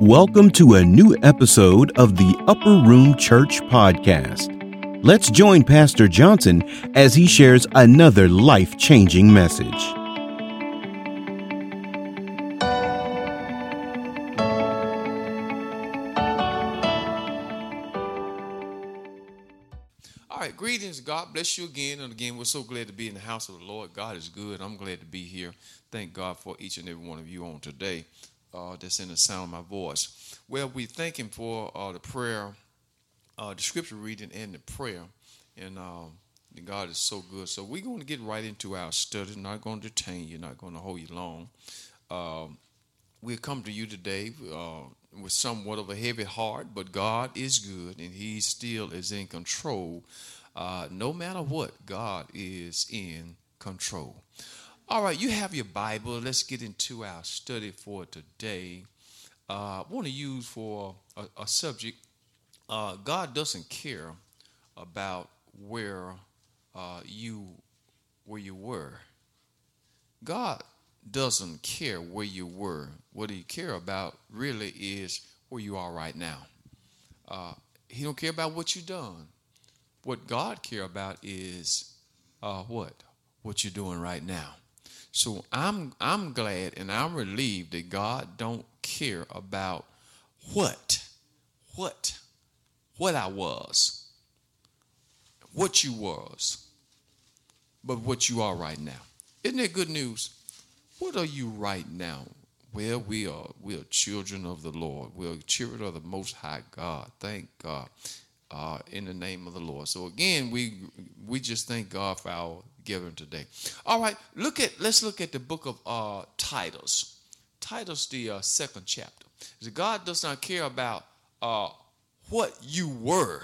Welcome to a new episode of the Upper Room Church Podcast. Let's join Pastor Johnson as he shares another life changing message. All right, greetings. God bless you again and again. We're so glad to be in the house of the Lord. God is good. I'm glad to be here. Thank God for each and every one of you on today uh, that's in the sound of my voice. Well, we thank Him for uh, the prayer, uh, the scripture reading, and the prayer. And um, God is so good. So we're going to get right into our study. Not going to detain you. Not going to hold you long. Um, we come to you today uh, with somewhat of a heavy heart, but God is good and He still is in control. Uh, no matter what, God is in control. All right, you have your Bible. Let's get into our study for today. Uh, I want to use for a, a subject. Uh, God doesn't care about where uh, you where you were. God doesn't care where you were. What He care about really is where you are right now. Uh, he don't care about what you've done. What God care about is uh, what what you're doing right now. So I'm I'm glad and I'm relieved that God don't care about what what what I was, what you was, but what you are right now. Isn't that good news? What are you right now? Well, we are we are children of the Lord. We are children of the Most High God. Thank God. Uh, in the name of the Lord. So again, we we just thank God for our giving today. All right, look at let's look at the book of uh, Titus. Titus, the uh, second chapter. God does not care about uh, what you were,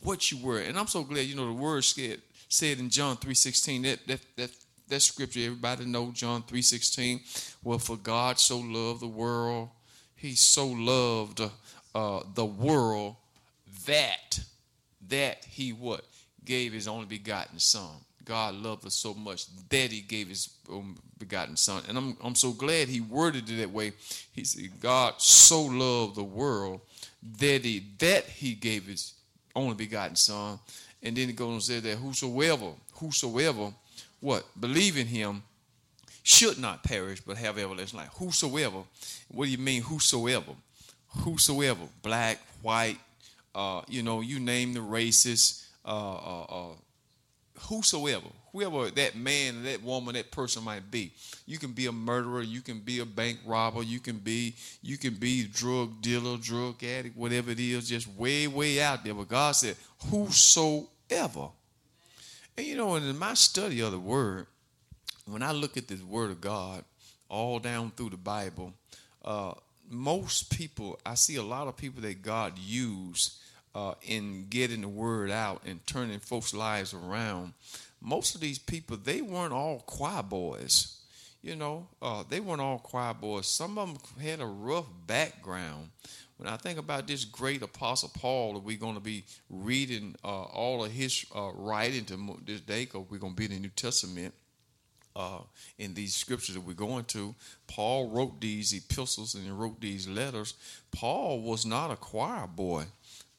what you were, and I'm so glad you know the word said said in John three sixteen that that that that scripture everybody know John 3:16 well for God so loved the world he so loved uh, the world that that he what gave his only begotten son God loved us so much that he gave his own begotten son and I'm I'm so glad he worded it that way he said God so loved the world that he that he gave his only begotten son and then he goes and said that whosoever whosoever what? Believe in him should not perish, but have everlasting life. Whosoever. What do you mean, whosoever? Whosoever. Black, white, uh, you know, you name the races, uh, uh, uh, whosoever. Whoever that man, that woman, that person might be. You can be a murderer, you can be a bank robber, you can be, you can be drug dealer, drug addict, whatever it is, just way, way out there. But God said, whosoever. And you know, in my study of the word, when I look at this word of God all down through the Bible, uh, most people, I see a lot of people that God used uh, in getting the word out and turning folks' lives around. Most of these people, they weren't all choir boys. You know, uh, they weren't all choir boys. Some of them had a rough background when I think about this great apostle Paul that we're going to be reading uh, all of his uh, writing to this day, because we're going to be in the New Testament uh, in these scriptures that we're going to. Paul wrote these epistles and he wrote these letters. Paul was not a choir boy.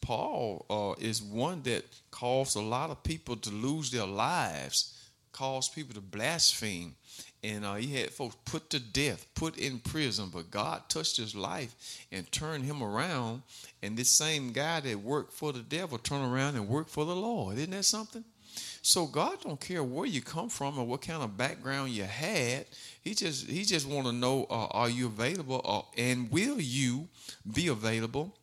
Paul uh, is one that caused a lot of people to lose their lives, caused people to blaspheme and uh, he had folks put to death, put in prison. But God touched his life and turned him around. And this same guy that worked for the devil turned around and worked for the Lord. Isn't that something? So God don't care where you come from or what kind of background you had. He just he just want to know uh, are you available uh, and will you be available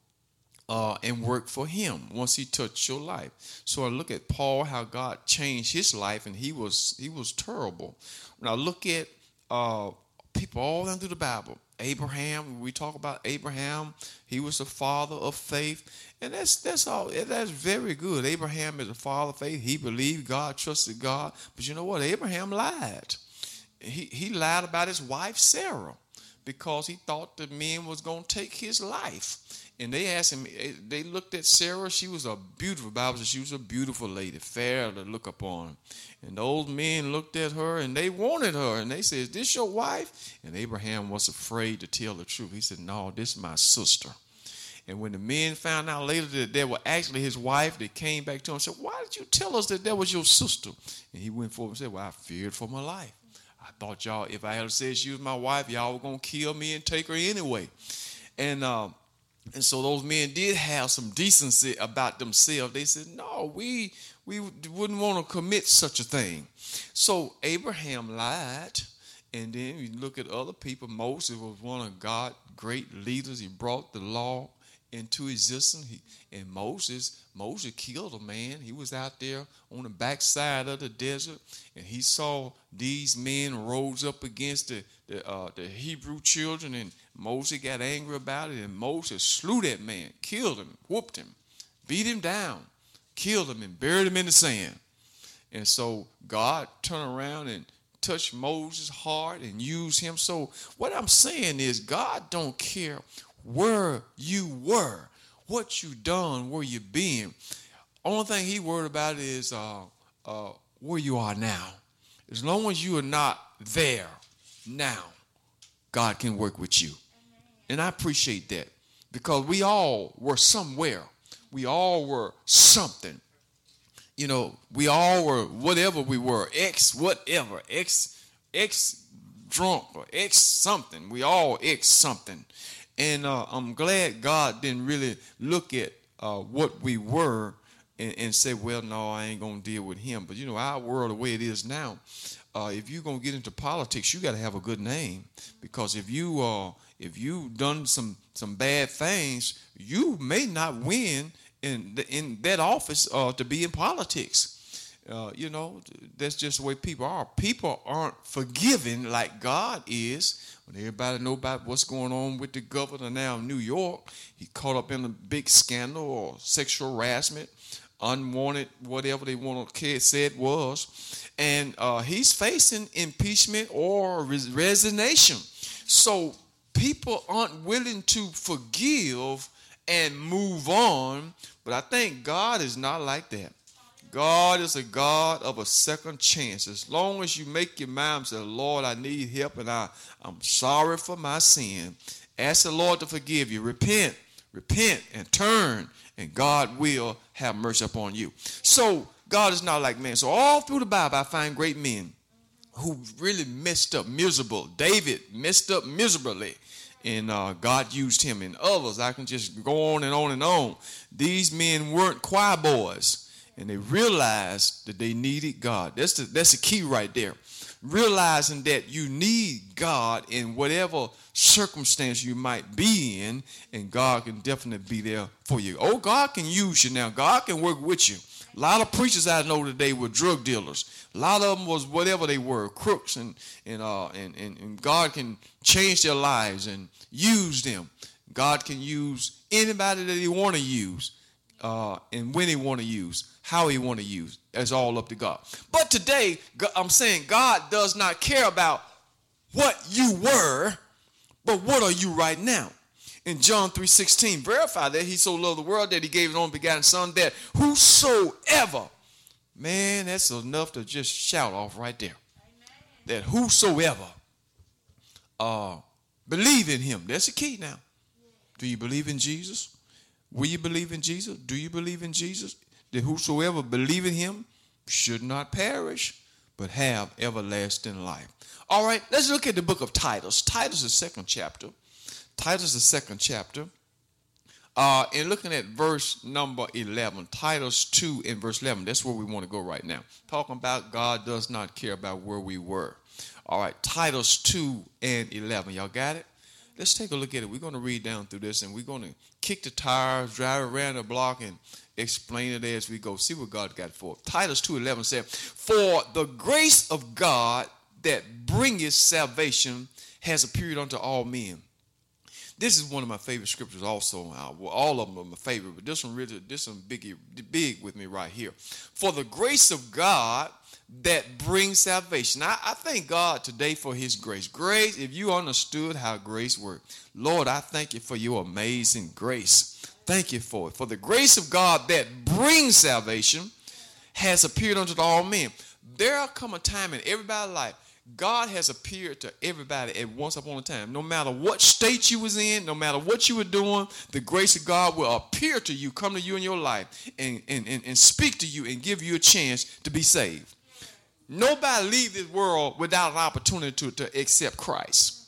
uh, and work for him once he touched your life. So I look at Paul, how God changed his life, and he was he was terrible. When I look at uh, people all down through the Bible, Abraham, we talk about Abraham, he was the father of faith, and that's that's all. That's very good. Abraham is a father of faith. He believed God, trusted God, but you know what? Abraham lied. He he lied about his wife Sarah because he thought the men was going to take his life. And they asked him, eh, they looked at Sarah. She was a beautiful, Bible says she was a beautiful lady, fair to look upon. And the old men looked at her and they wanted her. And they said, Is this your wife? And Abraham was afraid to tell the truth. He said, No, this is my sister. And when the men found out later that they were actually his wife, they came back to him and said, Why did you tell us that that was your sister? And he went forward and said, Well, I feared for my life. I thought y'all, if I had said she was my wife, y'all were going to kill me and take her anyway. And, uh, and so those men did have some decency about themselves. They said, No, we, we wouldn't want to commit such a thing. So Abraham lied. And then you look at other people. Moses was one of God's great leaders. He brought the law into existence. He, and Moses, Moses killed a man. He was out there on the backside of the desert, and he saw these men rose up against the the, uh, the Hebrew children, and Moses got angry about it, and Moses slew that man, killed him, whooped him, beat him down, killed him, and buried him in the sand. And so God turned around and touched Moses' heart and used him. So what I'm saying is God don't care where you were, what you done, where you been. Only thing he worried about is uh, uh, where you are now. As long as you are not there now, God can work with you. And I appreciate that because we all were somewhere. We all were something. You know, we all were whatever we were, X whatever, X X drunk or X something. We all X something. And uh, I'm glad God didn't really look at uh, what we were and, and, say, well, no, I ain't going to deal with him. But you know, our world, the way it is now, uh, if you're going to get into politics, you got to have a good name. Because if you uh, if you've done some some bad things, you may not win in the, in that office uh, to be in politics. Uh, you know, that's just the way people are. People aren't forgiving like God is. When everybody know about what's going on with the governor now in New York, he caught up in a big scandal or sexual harassment, unwanted, whatever they want to say it was, and uh, he's facing impeachment or res- resignation. So people aren't willing to forgive and move on, but I think God is not like that. God is a God of a second chance. As long as you make your mind say, Lord, I need help and I, I'm sorry for my sin, ask the Lord to forgive you. Repent, repent, and turn, and God will have mercy upon you. So, God is not like man. So, all through the Bible, I find great men who really messed up, miserable. David messed up miserably and uh, God used him and others. I can just go on and on and on. These men weren't choir boys and they realized that they needed God. That's the, that's the key right there. Realizing that you need God in whatever circumstance you might be in, and God can definitely be there for you. Oh, God can use you now. God can work with you. A lot of preachers I know today were drug dealers. A lot of them was whatever they were, crooks, and and uh and, and, and God can change their lives and use them. God can use anybody that He want to use, uh, and when He want to use how he want to use. It's all up to God. But today, I'm saying God does not care about what you were, but what are you right now? In John 3:16, verify that he so loved the world that he gave his only begotten son that whosoever, man, that's enough to just shout off right there. Amen. That whosoever uh, believe in him. That's the key now. Do you believe in Jesus? Will you believe in Jesus? Do you believe in Jesus? that whosoever believe in him should not perish, but have everlasting life. All right, let's look at the book of Titus. Titus, the second chapter. Titus, the second chapter. Uh, and looking at verse number 11, Titus 2 and verse 11, that's where we want to go right now. Talking about God does not care about where we were. All right, Titus 2 and 11. Y'all got it? Let's take a look at it. We're going to read down through this and we're going to kick the tires, drive around the block, and explain it as we go. See what God got for. Titus 2:11 said, "For the grace of God that bringeth salvation has appeared unto all men." This is one of my favorite scriptures. Also, all of them are my favorite, but this one really, this one big, big with me right here. For the grace of God that brings salvation. I, I thank God today for His grace. Grace, if you understood how grace works, Lord, I thank you for your amazing grace. Thank you for it. For the grace of God that brings salvation has appeared unto all men. There'll come a time in everybody's life God has appeared to everybody at once upon a time. No matter what state you was in, no matter what you were doing, the grace of God will appear to you, come to you in your life, and, and, and, and speak to you and give you a chance to be saved. Nobody leave this world without an opportunity to, to accept Christ.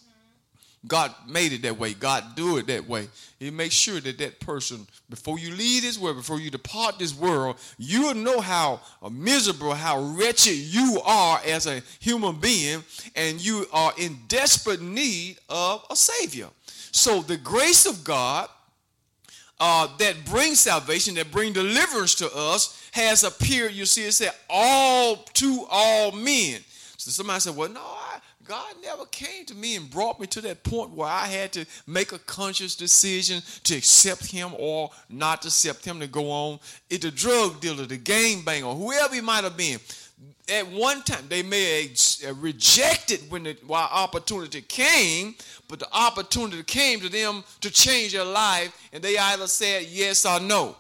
God made it that way. God do it that way. He makes sure that that person, before you leave this world, before you depart this world, you'll know how miserable, how wretched you are as a human being, and you are in desperate need of a Savior. So the grace of God uh, that brings salvation, that brings deliverance to us, has appeared. You see, it said all to all men. So somebody said, "Well, no, I, God never came to me and brought me to that point where I had to make a conscious decision to accept him or not to accept him to go on. It's the drug dealer, the game banger, whoever he might have been. At one time, they may have uh, rejected when the while opportunity came, but the opportunity came to them to change their life, and they either said yes or no.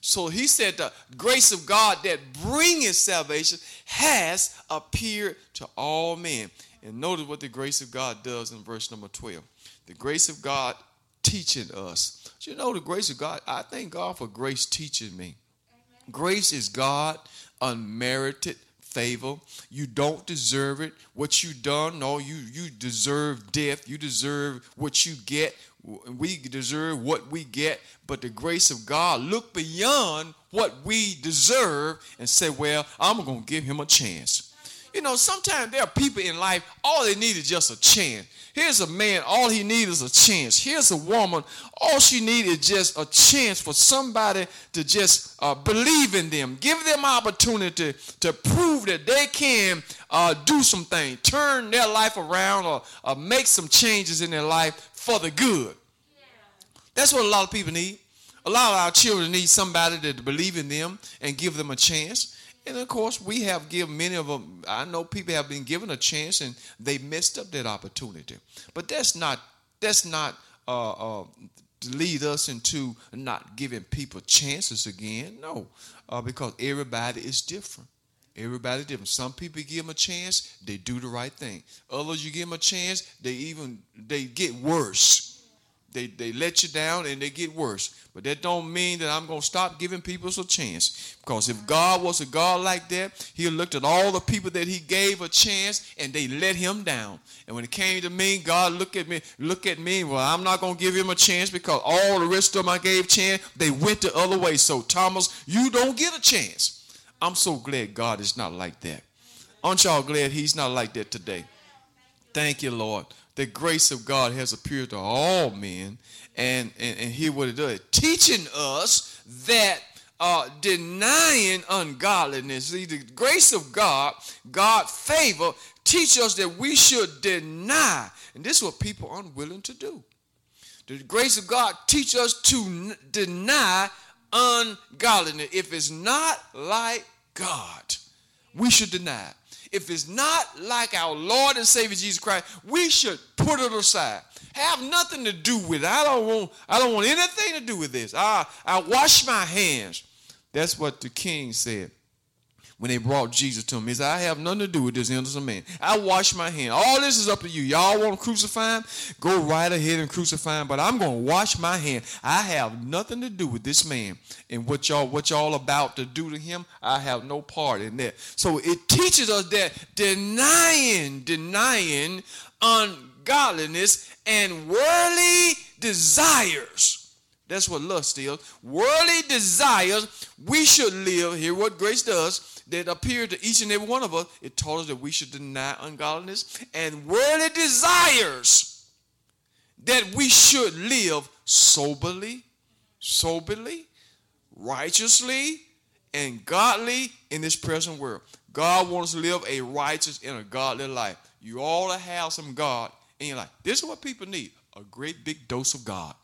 So he said the grace of God that bringeth salvation has appeared to all men. And notice what the grace of God does in verse number 12. The grace of God teaching us. You know, the grace of God, I thank God for grace teaching me. Amen. Grace is God unmerited favor. You don't deserve it. What you done, no, you you deserve death. You deserve what you get. We deserve what we get. But the grace of God look beyond what we deserve and say, well, I'm gonna give him a chance. You know, sometimes there are people in life, all they need is just a chance. Here's a man, all he needs is a chance. Here's a woman, all she needs is just a chance for somebody to just uh, believe in them, give them an opportunity to prove that they can uh, do some things, turn their life around or, or, make some changes in their life for the good. That's what a lot of people need. A lot of our children need somebody to believe in them and give them a chance. And of course, we have given many of them. I know people have been given a chance and they messed up that opportunity. But that's not that's not uh, uh, lead us into not giving people chances again. No, uh, because everybody is different. Everybody different. Some people give them a chance, they do the right thing. Others, you give them a chance, they even they get worse. They, they let you down and they get worse. But that don't mean that I'm going to stop giving people a chance. Because if God was a God like that, he looked at all the people that he gave a chance and they let him down. And when it came to me, God looked at me, look at me. Well, I'm not going to give him a chance because all the rest of them I gave chance, they went the other way. So Thomas, you don't get a chance. I'm so glad God is not like that. Aren't y'all glad he's not like that today? Thank you, Lord the grace of God has appeared to all men. And, and, and hear what it does teaching us that uh, denying ungodliness. See, the grace of God, God favor, teach us that we should deny. And this is what people are unwilling to do. The grace of God teach us to n- deny ungodliness. If it's not like God, we should deny it if it's not like our Lord and Savior Jesus Christ, we should put it aside. Have nothing to do with it. I don't want, I don't want anything to do with this. I, I wash my hands. That's what the king said when they brought Jesus to him. He said, I have nothing to do with this innocent man. I wash my hand. All this is up to you. Y'all want to crucify him? Go right ahead and crucify him. But I'm going to wash my hand. I have nothing to do with this man. And what y'all what y'all about to do to him, I have no part in that. So it teaches us that denying, denying ungodliness and worldly desires that's what lust is. Worldly desires, we should live. Hear what grace does that appeared to each and every one of us. It taught us that we should deny ungodliness and worldly desires that we should live soberly, soberly, righteously, and godly in this present world. God wants to live a righteous and a godly life. You ought to have some God in your life. This is what people need a great big dose of God.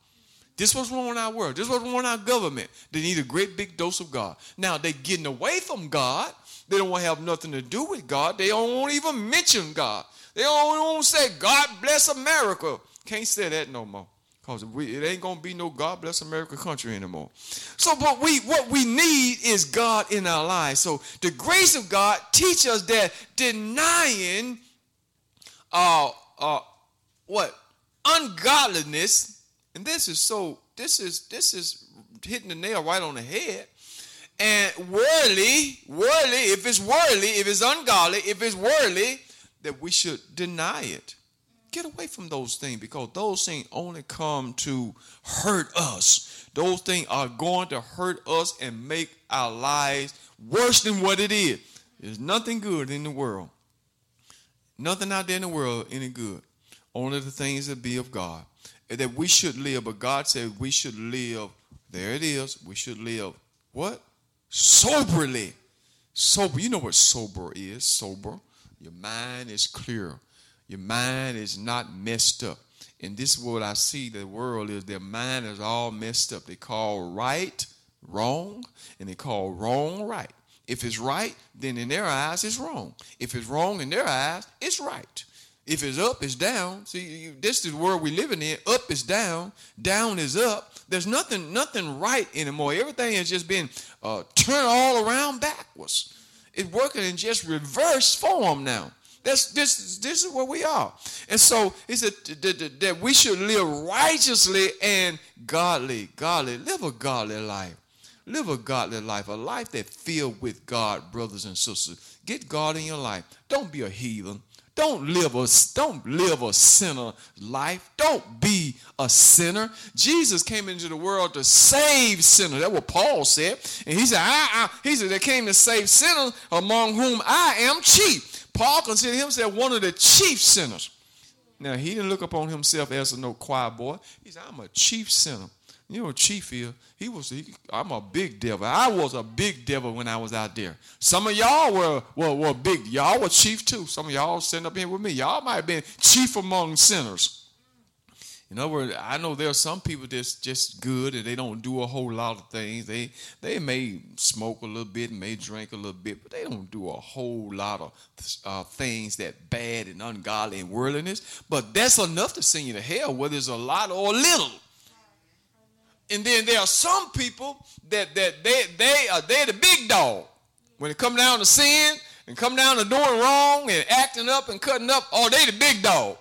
This was wrong in our world. This was wrong in our government. They need a great big dose of God. Now they're getting away from God. They don't want to have nothing to do with God. They don't to even mention God. They don't to say, God bless America. Can't say that no more. Because it ain't gonna be no God bless America country anymore. So but we what we need is God in our lives. So the grace of God teach us that denying uh uh what ungodliness, and this is so this is this is hitting the nail right on the head. And worldly, worldly, if it's worldly, if it's ungodly, if it's worldly, that we should deny it. Get away from those things because those things only come to hurt us. Those things are going to hurt us and make our lives worse than what it is. There's nothing good in the world. Nothing out there in the world any good. Only the things that be of God. That we should live, but God said we should live. There it is. We should live what? Soberly. Sober. You know what sober is. Sober. Your mind is clear. Your mind is not messed up. And this is what I see the world is their mind is all messed up. They call right wrong and they call wrong right. If it's right, then in their eyes it's wrong. If it's wrong in their eyes, it's right. If it's up, it's down. See, this is the world we're living in. Up is down, down is up. There's nothing, nothing right anymore. Everything has just been uh, turned all around backwards. It's working in just reverse form now. That's this. This is where we are, and so he said that we should live righteously and godly. Godly, live a godly life. Live a godly life, a life that filled with God, brothers and sisters. Get God in your life. Don't be a heathen. Don't live a don't live a sinner life. Don't be a sinner. Jesus came into the world to save sinners. That's what Paul said. And he said, I, I, he said, they came to save sinners among whom I am chief. Paul considered himself one of the chief sinners. Now, he didn't look upon himself as a no choir boy. He said, I'm a chief sinner. You know chief is? He was, he, I'm a big devil. I was a big devil when I was out there. Some of y'all were, were, were big. Y'all were chief too. Some of y'all sitting up here with me. Y'all might have been chief among sinners. In other words, I know there are some people that's just good and they don't do a whole lot of things. They they may smoke a little bit, may drink a little bit, but they don't do a whole lot of uh, things that bad and ungodly and worldliness. But that's enough to send you to hell, whether it's a lot or a little. And then there are some people that that they they are they're the big dog when it come down to sin and come down to doing wrong and acting up and cutting up. Oh, they the big dog.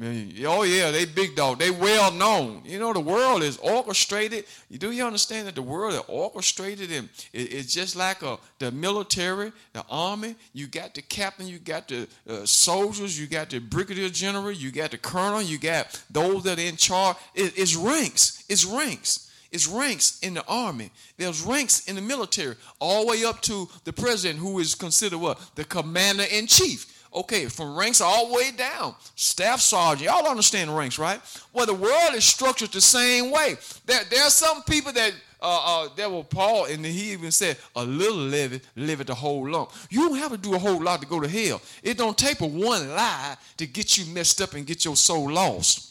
Oh yeah, they big dog. They well known. You know the world is orchestrated. Do you understand that the world is orchestrated and it's just like a, the military, the army. You got the captain, you got the uh, soldiers, you got the brigadier general, you got the colonel, you got those that are in charge. It, it's ranks. It's ranks. It's ranks in the army. There's ranks in the military, all the way up to the president, who is considered what the commander in chief. Okay, from ranks all the way down, staff sergeant. Y'all understand ranks, right? Well, the world is structured the same way. There, there are some people that uh, uh, that were Paul, and he even said, "A little live it the whole lump." You don't have to do a whole lot to go to hell. It don't take but one lie to get you messed up and get your soul lost.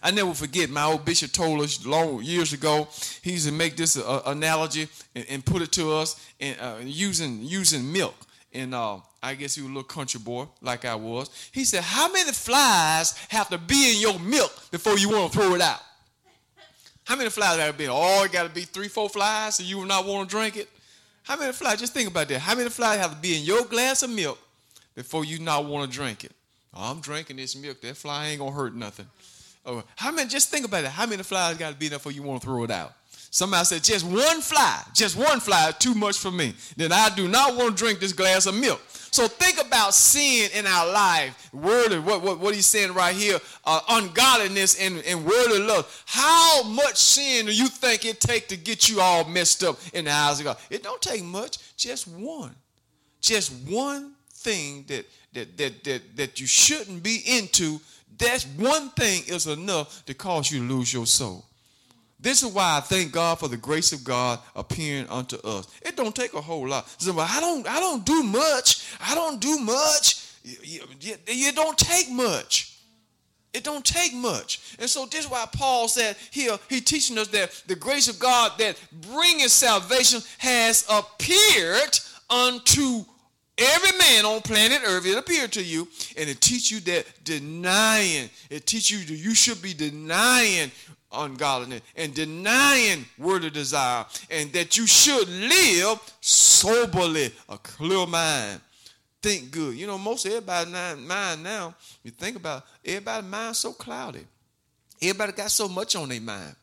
I never forget my old bishop told us long years ago. He used to make this uh, analogy and, and, put it to us in, uh, using using milk and uh, I guess he was a little country boy like I was. He said, How many flies have to be in your milk before you want to throw it out? How many flies have to be? Oh, it got to be three, four flies, so you will not want to drink it. How many flies? Just think about that. How many flies have to be in your glass of milk before you not want to drink it? Oh, I'm drinking this milk. That fly ain't gonna hurt nothing. Oh, how many? Just think about it. How many flies got to be there before you want to throw it out? Somebody said, just one fly, just one fly, too much for me. Then I do not want to drink this glass of milk. So think about sin in our life. Word, what, what, what he's saying right here, uh, ungodliness and, and worldly love. How much sin do you think it take to get you all messed up in the eyes of God? It don't take much, just one. Just one thing that, that, that, that, that you shouldn't be into. That one thing is enough to cause you to lose your soul. This is why I thank God for the grace of God appearing unto us. It don't take a whole lot. So, I don't, I don't do much. I don't do much. You, don't take much. It don't take much. And so this is why Paul said here, uh, he teaching us that the grace of God that bringing salvation has appeared unto every man on planet earth. It appeared to you, and it teach you that denying, it teach you that you should be denying ungodliness and denying worldly desire, and that you should live soberly, a clear mind. Think good. You know, most everybody's mind now, you think about it, everybody's mind so cloudy. Everybody got so much on their mind.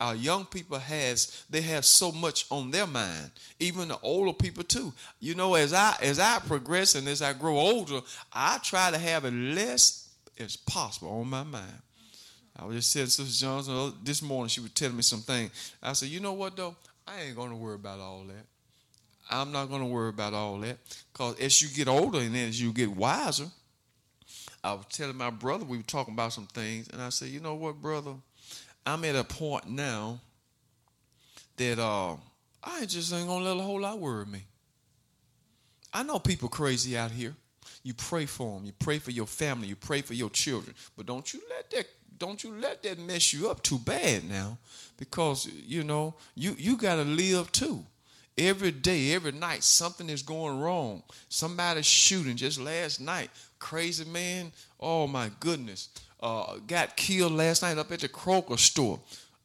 Our young people has they have so much on their mind. Even the older people too. You know, as I as I progress and as I grow older, I try to have as less as possible on my mind. I was just telling Sister Johnson this morning, she was telling me something. I said, you know what though? I ain't gonna worry about all that. I'm not gonna worry about all that. Because as you get older and as you get wiser, I was telling my brother, we were talking about some things, and I said, you know what, brother? I'm at a point now that uh, I just ain't gonna let a whole lot worry me. I know people crazy out here. You pray for them. You pray for your family. You pray for your children. But don't you let that don't you let that mess you up too bad now, because you know you you got to live too. Every day, every night, something is going wrong. Somebody's shooting. Just last night, crazy man. Oh my goodness uh, got killed last night up at the Kroger store.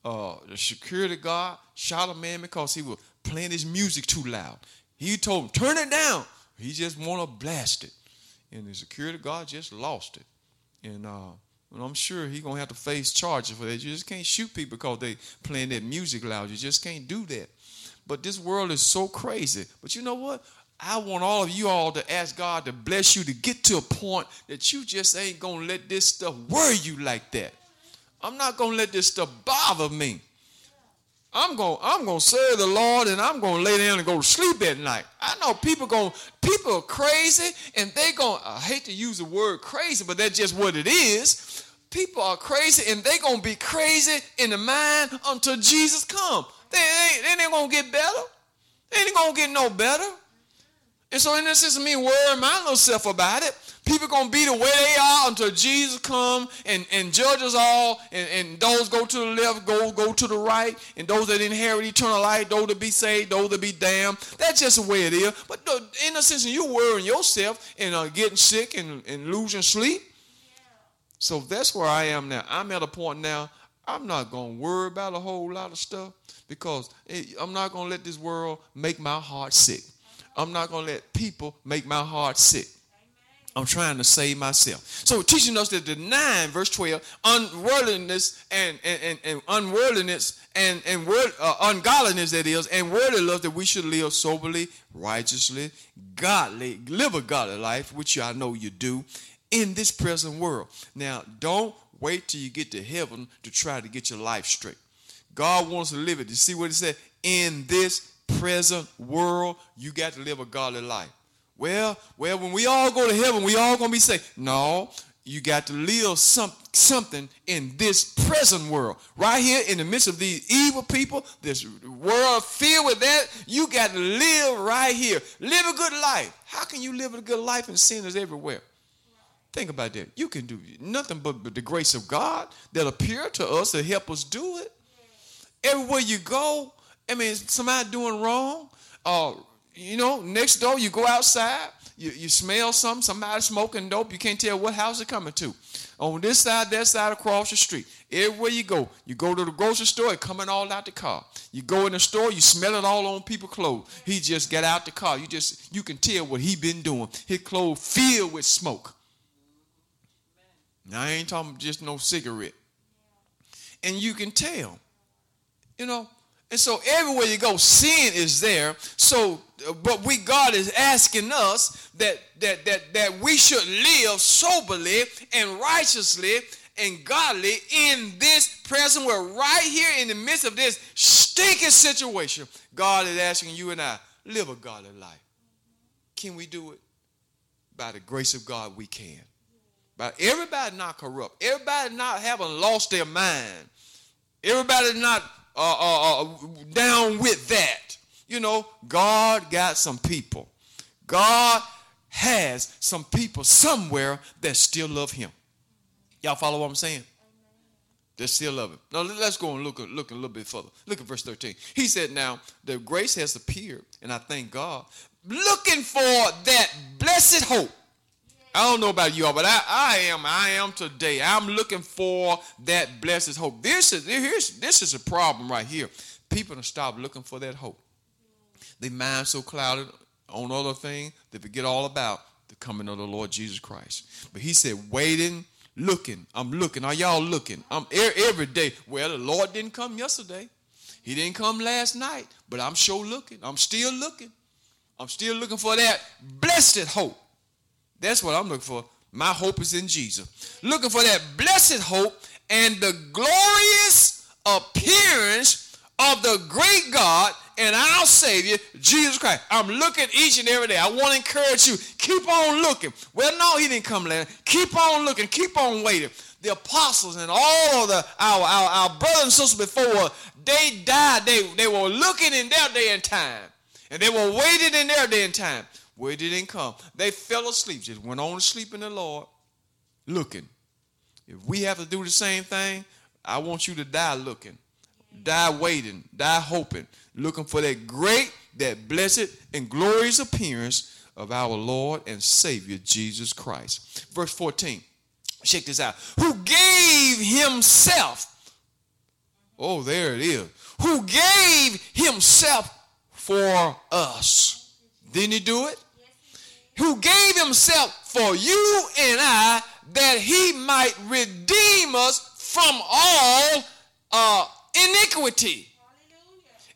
Uh, the security guard shot a man because he was playing his music too loud. He told him, turn it down. He just want to blast it. And the security guard just lost it. And, uh, and I'm sure he's to have to face charges for that. You just can't shoot people because they playing that music loud. You just can't do that. But this world is so crazy. But you know what? I want all of you all to ask God to bless you to get to a point that you just ain't to let this stuff worry you like that. I'm not to let this stuff bother me. I'm going I'm going to serve the Lord and I'm going to lay down and go to sleep at night. I know people going people are crazy and they going I hate to use the word crazy, but that's just what it is. People are crazy and they going to be crazy in the mind until Jesus come. They ain't, they ain't going to get better. They ain't going to get no better. And so in this is me worrying my little self about it. People gonna be the way they are until Jesus come and, and judge us all, and, and those go to the left, go go to the right, and those that inherit eternal life, those that be saved, those that be damned. That's just the way it is. But in a sense, you worrying yourself and uh, getting sick and, and losing sleep. So that's where I am now. I'm at a point now. I'm not gonna worry about a whole lot of stuff because I'm not gonna let this world make my heart sick. I'm not going to let people make my heart sick. I'm trying to save myself. So teaching us that nine, verse 12, unworldliness and, and, and, and unworldliness and, and word, uh, ungodliness that is, and worldly love that we should live soberly, righteously, godly, live a godly life, which I know you do, in this present world. Now, don't wait till you get to heaven to try to get your life straight. God wants to live it. You see what he said? In this present world, you got to live a godly life. Well, well, when we all go to heaven, we all gonna be saved. No, you got to live some, something in this present world. Right here in the midst of these evil people, this world filled with that, you got to live right here. Live a good life. How can you live a good life and sin is everywhere? Think about that. You can do nothing but, the grace of God that appear to us to help us do it. Everywhere you go, I mean, somebody doing wrong. Uh, you know, next door, you go outside, you, you smell something, somebody smoking dope, you can't tell what house it's coming to. On this side, that side, across the street. Everywhere you go, you go to the grocery store, it coming all out the car. You go in the store, you smell it all on people's clothes. He just got out the car. You just you can tell what he been doing. His clothes filled with smoke. Now I ain't talking just no cigarette. And you can tell. You know, and so everywhere you go, sin is there. So, uh, but we God is asking us that that that that we should live soberly and righteously and godly in this present world, right here in the midst of this stinking situation. God is asking you and I live a godly life. Can we do it? By the grace of God, we can. By everybody not corrupt, everybody not having lost their mind, everybody not uh, uh, uh, down with that. You know, God got some people. God has some people somewhere that still love him. Y'all follow what I'm saying? They still love him. Now let's go and look, look a little bit further. Look at verse 13. He said, Now the grace has appeared, and I thank God, looking for that blessed hope. I don't know about you all, but I, I am, I am today. I'm looking for that blessed hope. This is here's this is a problem right here. People don't stop looking for that hope. Their mind so clouded on other things, they forget all about the coming of the Lord Jesus Christ. But he said, waiting looking. I'm looking. Are y'all looking? I'm every day. Well, the Lord didn't come yesterday. He didn't come last night, but I'm sure looking. I'm still looking. I'm still looking for that blessed hope. That's what I'm looking for. My hope is in Jesus. Looking for that blessed hope and the glorious appearance of the great God and our Savior, Jesus Christ. I'm looking each and every day. I want to encourage you. Keep on looking. Well, no, he didn't come later. Keep on looking. Keep on waiting. The apostles and all of the our, our, our brothers and sisters before, they died. They, they were looking in their day and time. And they were waiting in their day and time. Where did it come? They fell asleep. Just went on to sleep in the Lord, looking. If we have to do the same thing, I want you to die looking die waiting, die hoping, looking for that great, that blessed, and glorious appearance of our Lord and Savior Jesus Christ. Verse 14. Check this out. Who gave himself. Oh, there it is. Who gave himself for us. Didn't he do it? Who gave himself for you and I that he might redeem us from all uh, iniquity.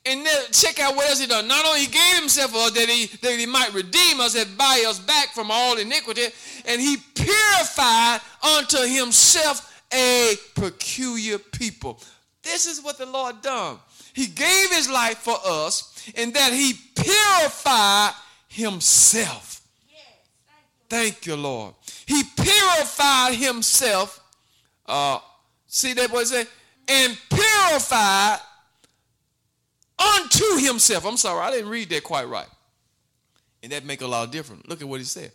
And then check out what else he done. Not only he gave himself for us that he, that he might redeem us and buy us back from all iniquity, and he purified unto himself a peculiar people. This is what the Lord done. He gave his life for us, and that he purified himself. Thank, you. Lord. He purified himself. Uh, see that what it said? and purified unto himself. I'm sorry, I didn't read that quite right. And that make a lot of difference. Look at what he said.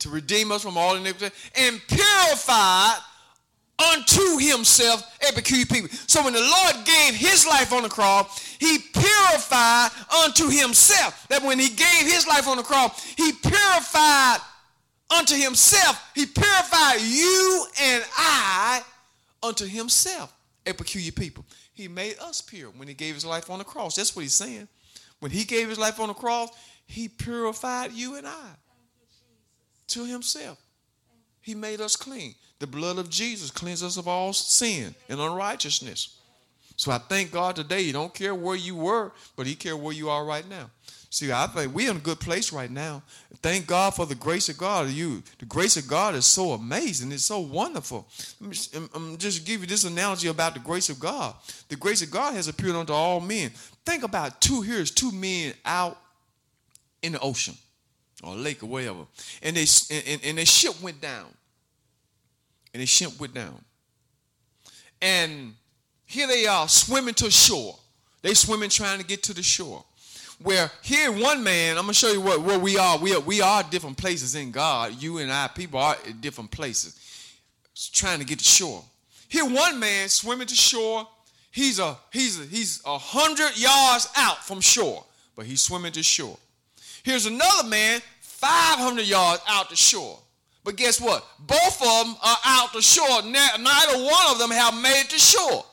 To redeem us from all iniquity and purified unto himself a peculiar people. So when the Lord gave his life on the cross, he purified unto himself. That when he gave his life on the cross, he purified unto himself. He purified you and I unto himself a peculiar people. He made us pure when he gave his life on the cross. That's what he's saying. When he gave his life on the cross, he purified you and I to himself. He made us clean. The blood of Jesus cleanses us of all sin and unrighteousness. So I thank God today. You don't care where you were, but he cares where you are right now. See, I think we're in a good place right now. Thank God for the grace of God. You, the grace of God is so amazing. It's so wonderful. I'm um, um, just give you this analogy about the grace of God. The grace of God has appeared unto all men. Think about two here's two men out in the ocean or lake or whatever, and they and, and their ship went down. And their ship went down. And here they are swimming to shore. They swimming trying to get to the shore where here one man, I'm gonna show you what where we are. We are we are different places in God. You and I, people are in different places, trying to get to shore. Here one man swimming to shore. He's a he's a, he's a hundred yards out from shore, but he's swimming to shore. Here's another man 500 yards out to shore. But guess what? Both of them are out to shore. Neither one of them have made it to shore.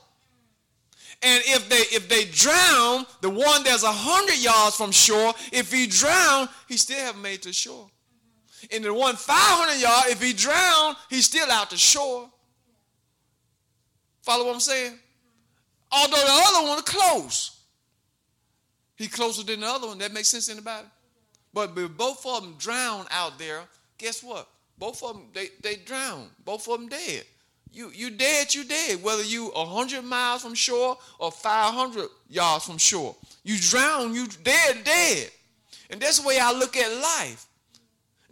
And if they if they drown, the one that's a hundred yards from shore, if he drown, he still haven't made to shore. And the one 500 yard, if he drown, he's still out to shore. Follow what I'm saying? Although the other one close. He closer than the other one. That makes sense in about it. But, but both of them drown out there. Guess what? Both of them, they, they drown. Both of them dead. You you dead, you dead. Whether you 100 miles from shore or 500 yards from shore. You drown, you dead, dead. And that's the way I look at life.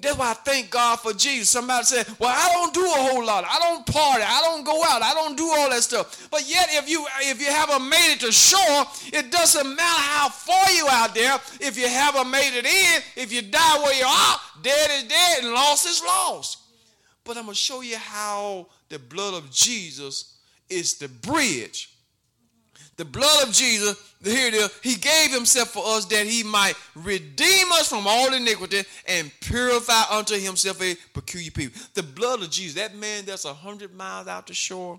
That's why I thank God for Jesus. Somebody said, Well, I don't do a whole lot. I don't party. I don't go out. I don't do all that stuff. But yet, if you if you haven't made it to shore, it doesn't matter how far you out there. If you haven't made it in, if you die where you are, dead is dead and lost is lost. But I'm going to show you how the blood of Jesus is the bridge. The blood of Jesus, here it is, he gave himself for us that he might redeem us from all iniquity and purify unto himself a peculiar people. The blood of Jesus, that man that's a hundred miles out the shore,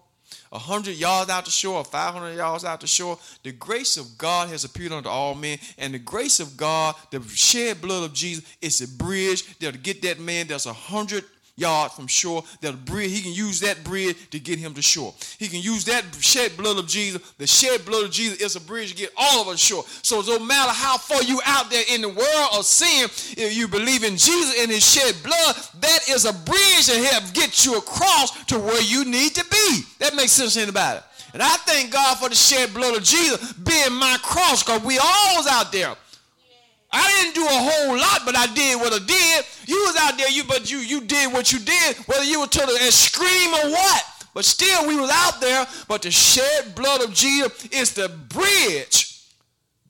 100 yards out the shore, 500 yards out the shore. The grace of God has appeared unto all men, and the grace of God, the shed blood of Jesus, is a bridge that'll get that man that's 100 yard from shore. That bridge, he can use that bridge to get him to shore. He can use that shed blood of Jesus. The shed blood of Jesus is a bridge to get all of us shore. So don't matter how far you out there in the world of sin, if you believe in Jesus and his shed blood, that is a bridge to help get you across to where you need to be. That makes sense to anybody. And I thank God for the shed blood of Jesus being my cross because we all out there. I didn't do a whole lot, but I did what I did. You was out there, you but you you did what you did, whether you were to extreme or what. But still, we was out there. But the shed blood of Jesus is the bridge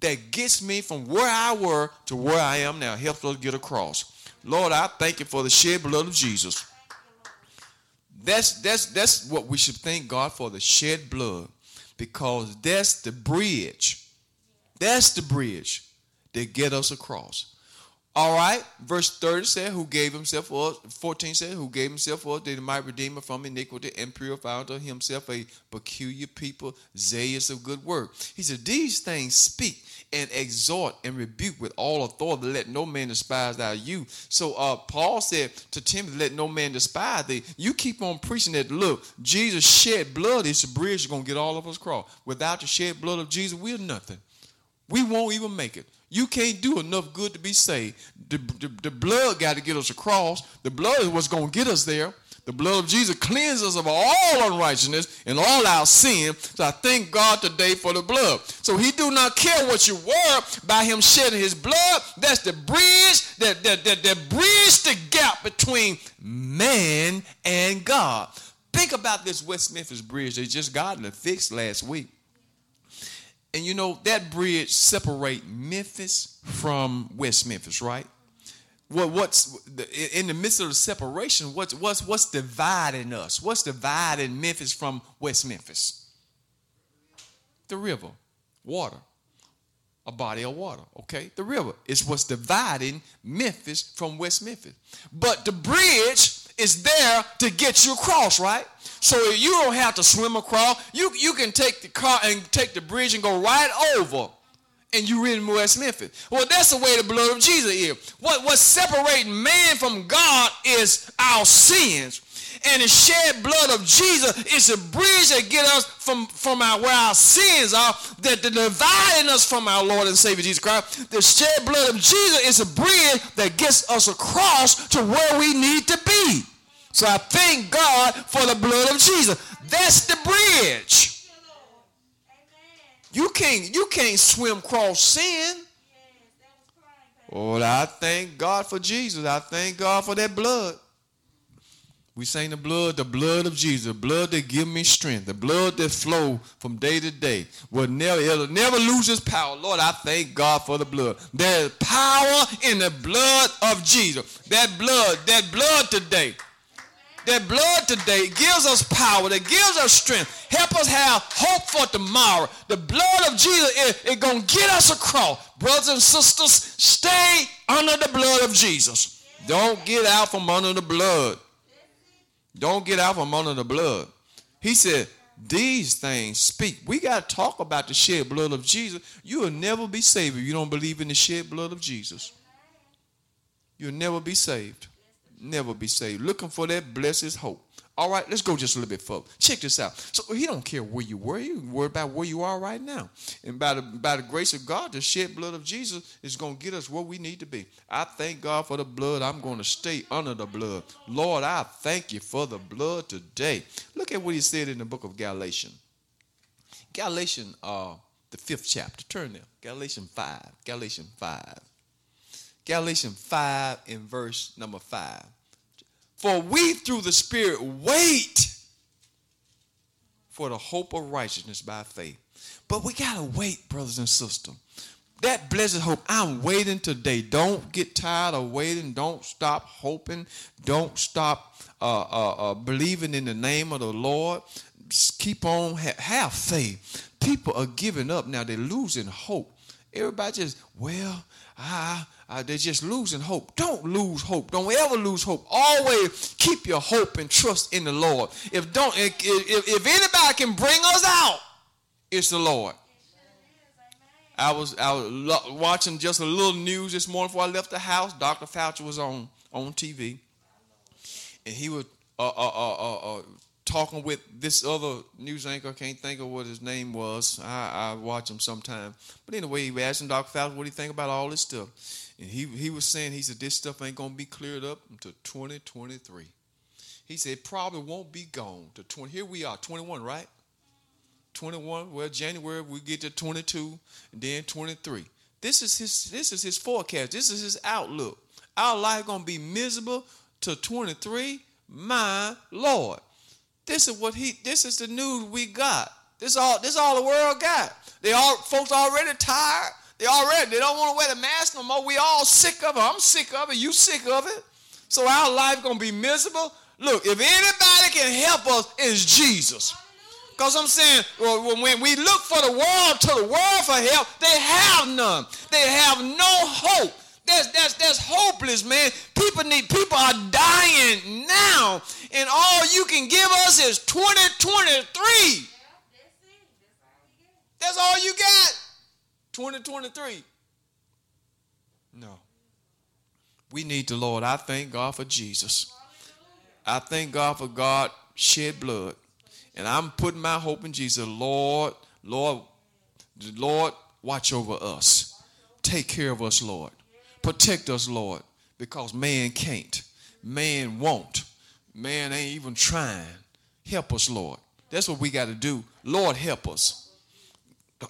that gets me from where I were to where I am now. Helps us get across. Lord, I thank you for the shed blood of Jesus. That's that's that's what we should thank God for the shed blood, because that's the bridge. That's the bridge that get us across. All right, verse 30 said, Who gave himself for us, 14 said, Who gave himself for us that he might redeem us from iniquity and purify unto himself a peculiar people, zealous of good work. He said, These things speak and exhort and rebuke with all authority, let no man despise thy you. So uh, Paul said to Timothy, Let no man despise thee. You keep on preaching that, look, Jesus shed blood, it's a bridge that's going to get all of us across. Without the shed blood of Jesus, we're nothing. We won't even make it. You can't do enough good to be saved. The, the, the blood got to get us across. The blood is what's going to get us there. The blood of Jesus cleanses us of all unrighteousness and all our sin. So I thank God today for the blood. So he do not care what you were by him shedding his blood. That's the bridge that, that, that, that bridge the gap between man and God. Think about this West Memphis bridge they just got it fixed last week. And you know, that bridge separate Memphis from West Memphis, right? What what's in the midst of the separation, what's what's what's dividing us? What's dividing Memphis from West Memphis? The river, water. A body of water, okay? The river is what's dividing Memphis from West Memphis. But the bridge is there to get you across, right? So you don't have to swim across. You, you can take the car and take the bridge and go right over. And you're in West Memphis. Well, that's the way the blood of Jesus is. What, what's separating man from God is our sins. And the shed blood of Jesus is a bridge that get us from, from our, where our sins are, that, dividing us from our Lord and Savior Jesus Christ. The shed blood of Jesus is a bridge that gets us across to where we need to be. So I thank God for the blood of Jesus. That's the bridge. You can't you can't swim cross sin. Oh, I thank God for Jesus. I thank God for that blood. We sing the blood, the blood of Jesus, the blood that give me strength, the blood that flow from day to day. Will never, it'll never lose its power. Lord, I thank God for the blood. There's power in the blood of Jesus. That blood, that blood today that blood today gives us power, that gives us strength, help us have hope for tomorrow. The blood of Jesus is, is going to get us across. Brothers and sisters, stay under the blood of Jesus. Don't get out from under the blood. Don't get out from under the blood. He said, these things speak. We got to talk about the shed blood of Jesus. You will never be saved if you don't believe in the shed blood of Jesus. You'll never be saved never be saved. Looking for that blessed hope. All right, let's go just a little bit further. Check this out. So he don't care where you were. He worry about where you are right now. And by the, by the grace of God, the shed blood of Jesus is going to get us where we need to be. I thank God for the blood. I'm going to stay under the blood. Lord, I thank you for the blood today. Look at what he said in the book of Galatians. Galatians, uh, the fifth chapter. Turn there. Galatians 5. Galatians 5. Galatians 5 in verse number 5. For we through the Spirit wait for the hope of righteousness by faith. But we got to wait, brothers and sisters. that blessed hope. I'm waiting today. Don't get tired of waiting. Don't stop hoping. Don't stop uh, uh, uh, believing in the name of the Lord. Just keep on, ha- have faith. People are giving up now. They're losing hope. Everybody just, well, ah, uh, they're just losing hope. Don't lose hope. Don't ever lose hope. Always keep your hope and trust in the Lord. If don't, if, if, if anybody can bring us out, it's the Lord. I was I was watching just a little news this morning before I left the house. Dr. Fauci was on on TV, and he was uh, uh, uh, uh, talking with this other news anchor. I can't think of what his name was. I, I watch him sometime. But anyway, he was asking Dr. Fauci what do you think about all this stuff, and he he was saying he said this stuff ain't gonna be cleared up until 2023. He said probably won't be gone to 20. Here we are, 21, right? 21. Well, January we get to 22, and then 23. This is his. This is his forecast. This is his outlook. Our life gonna be miserable to 23. My Lord, this is what he. This is the news we got. This all. This all the world got. They all folks already tired. They already. They don't want to wear the mask no more. We all sick of it. I'm sick of it. You sick of it. So our life gonna be miserable. Look, if anybody can help us, it's Jesus. Because I'm saying, when we look for the world to the world for help, they have none. They have no hope. That's, that's, that's hopeless, man. People need, people are dying now. And all you can give us is 2023. That's all you got. 2023. No. We need the Lord. I thank God for Jesus. I thank God for God shed blood. And I'm putting my hope in Jesus. Lord, Lord, Lord, watch over us. Take care of us, Lord. Protect us, Lord, because man can't. Man won't. Man ain't even trying. Help us, Lord. That's what we got to do. Lord, help us.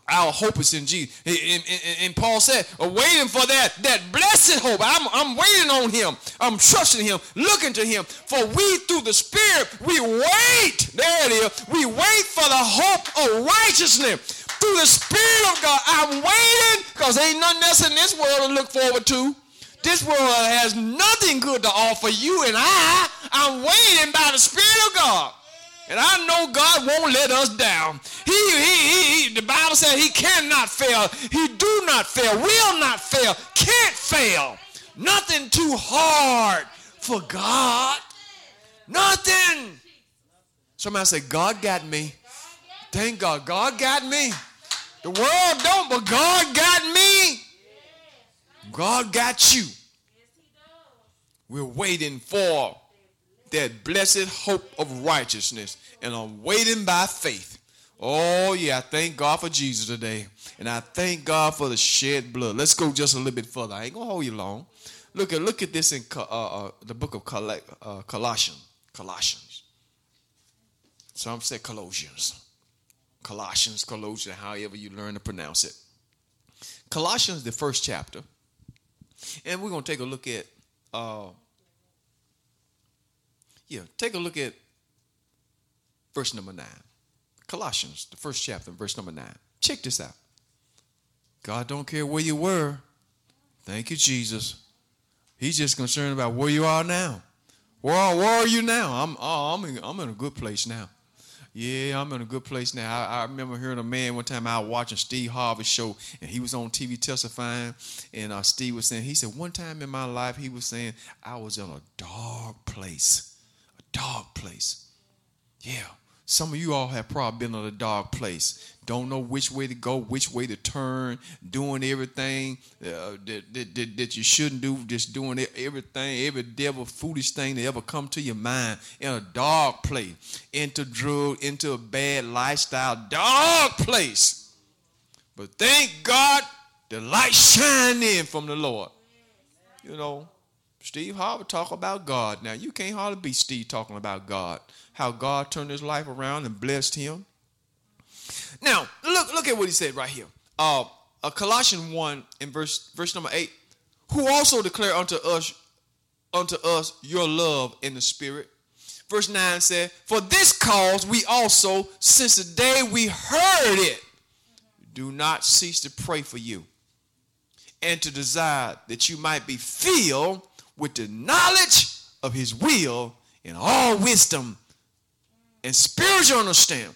Our hope is in Jesus. And, and, and, Paul said, uh, waiting for that, that blessed hope. I'm, I'm waiting on him. I'm trusting him, looking to him. For we, through the Spirit, we wait. There it is. We wait for the hope of righteousness. Through the Spirit of God, I'm waiting because ain't nothing else in this world to look forward to. This world has nothing good to offer you and I. I'm waiting by the Spirit of God. And I know God won't let us down. He, he, he, the Bible says he cannot fail. He do not fail, will not fail, can't fail. Nothing too hard for God. Nothing. Somebody say, God got me. Thank God. God got me. The world don't, but God got me. God got you. We're waiting for that blessed hope of righteousness, and I'm waiting by faith. Oh, yeah, I thank God for Jesus today. And I thank God for the shed blood. Let's go just a little bit further. I ain't going to hold you long. Look at, look at this in uh, uh, the book of Col- uh, Colossians. Colossians. Some say Colossians. Colossians, Colossians, however you learn to pronounce it. Colossians, the first chapter. And we're going to take a look at uh, yeah, take a look at verse number nine. Colossians, the first chapter, verse number nine. Check this out. God don't care where you were. Thank you, Jesus. He's just concerned about where you are now. Where are, where are you now? I'm, oh, I'm, in, I'm in a good place now. Yeah, I'm in a good place now. I, I, remember hearing a man one time I was watching Steve Harvey's show, and he was on TV testifying, and uh, Steve was saying, he said, one time in my life, he was saying, I was in a dark place dark place. Yeah. Some of you all have probably been in a dark place. Don't know which way to go, which way to turn, doing everything uh, that, that, that, you shouldn't do, just doing everything, every devil foolish thing that ever come to your mind in a dark place, into drug, into a bad lifestyle, dark place. But thank God the light shine in from the Lord. You know, Steve Harvey talk about God. Now you can't hardly be Steve talking about God. How God turned his life around and blessed him. Now look look at what he said right here. Uh, uh Colossians one in verse verse number eight. Who also declare unto us unto us your love in the spirit. Verse 9 said, For this cause we also, since the day we heard it, do not cease to pray for you. and to desire that you might be filled with the knowledge of his will in all wisdom and spiritual understanding.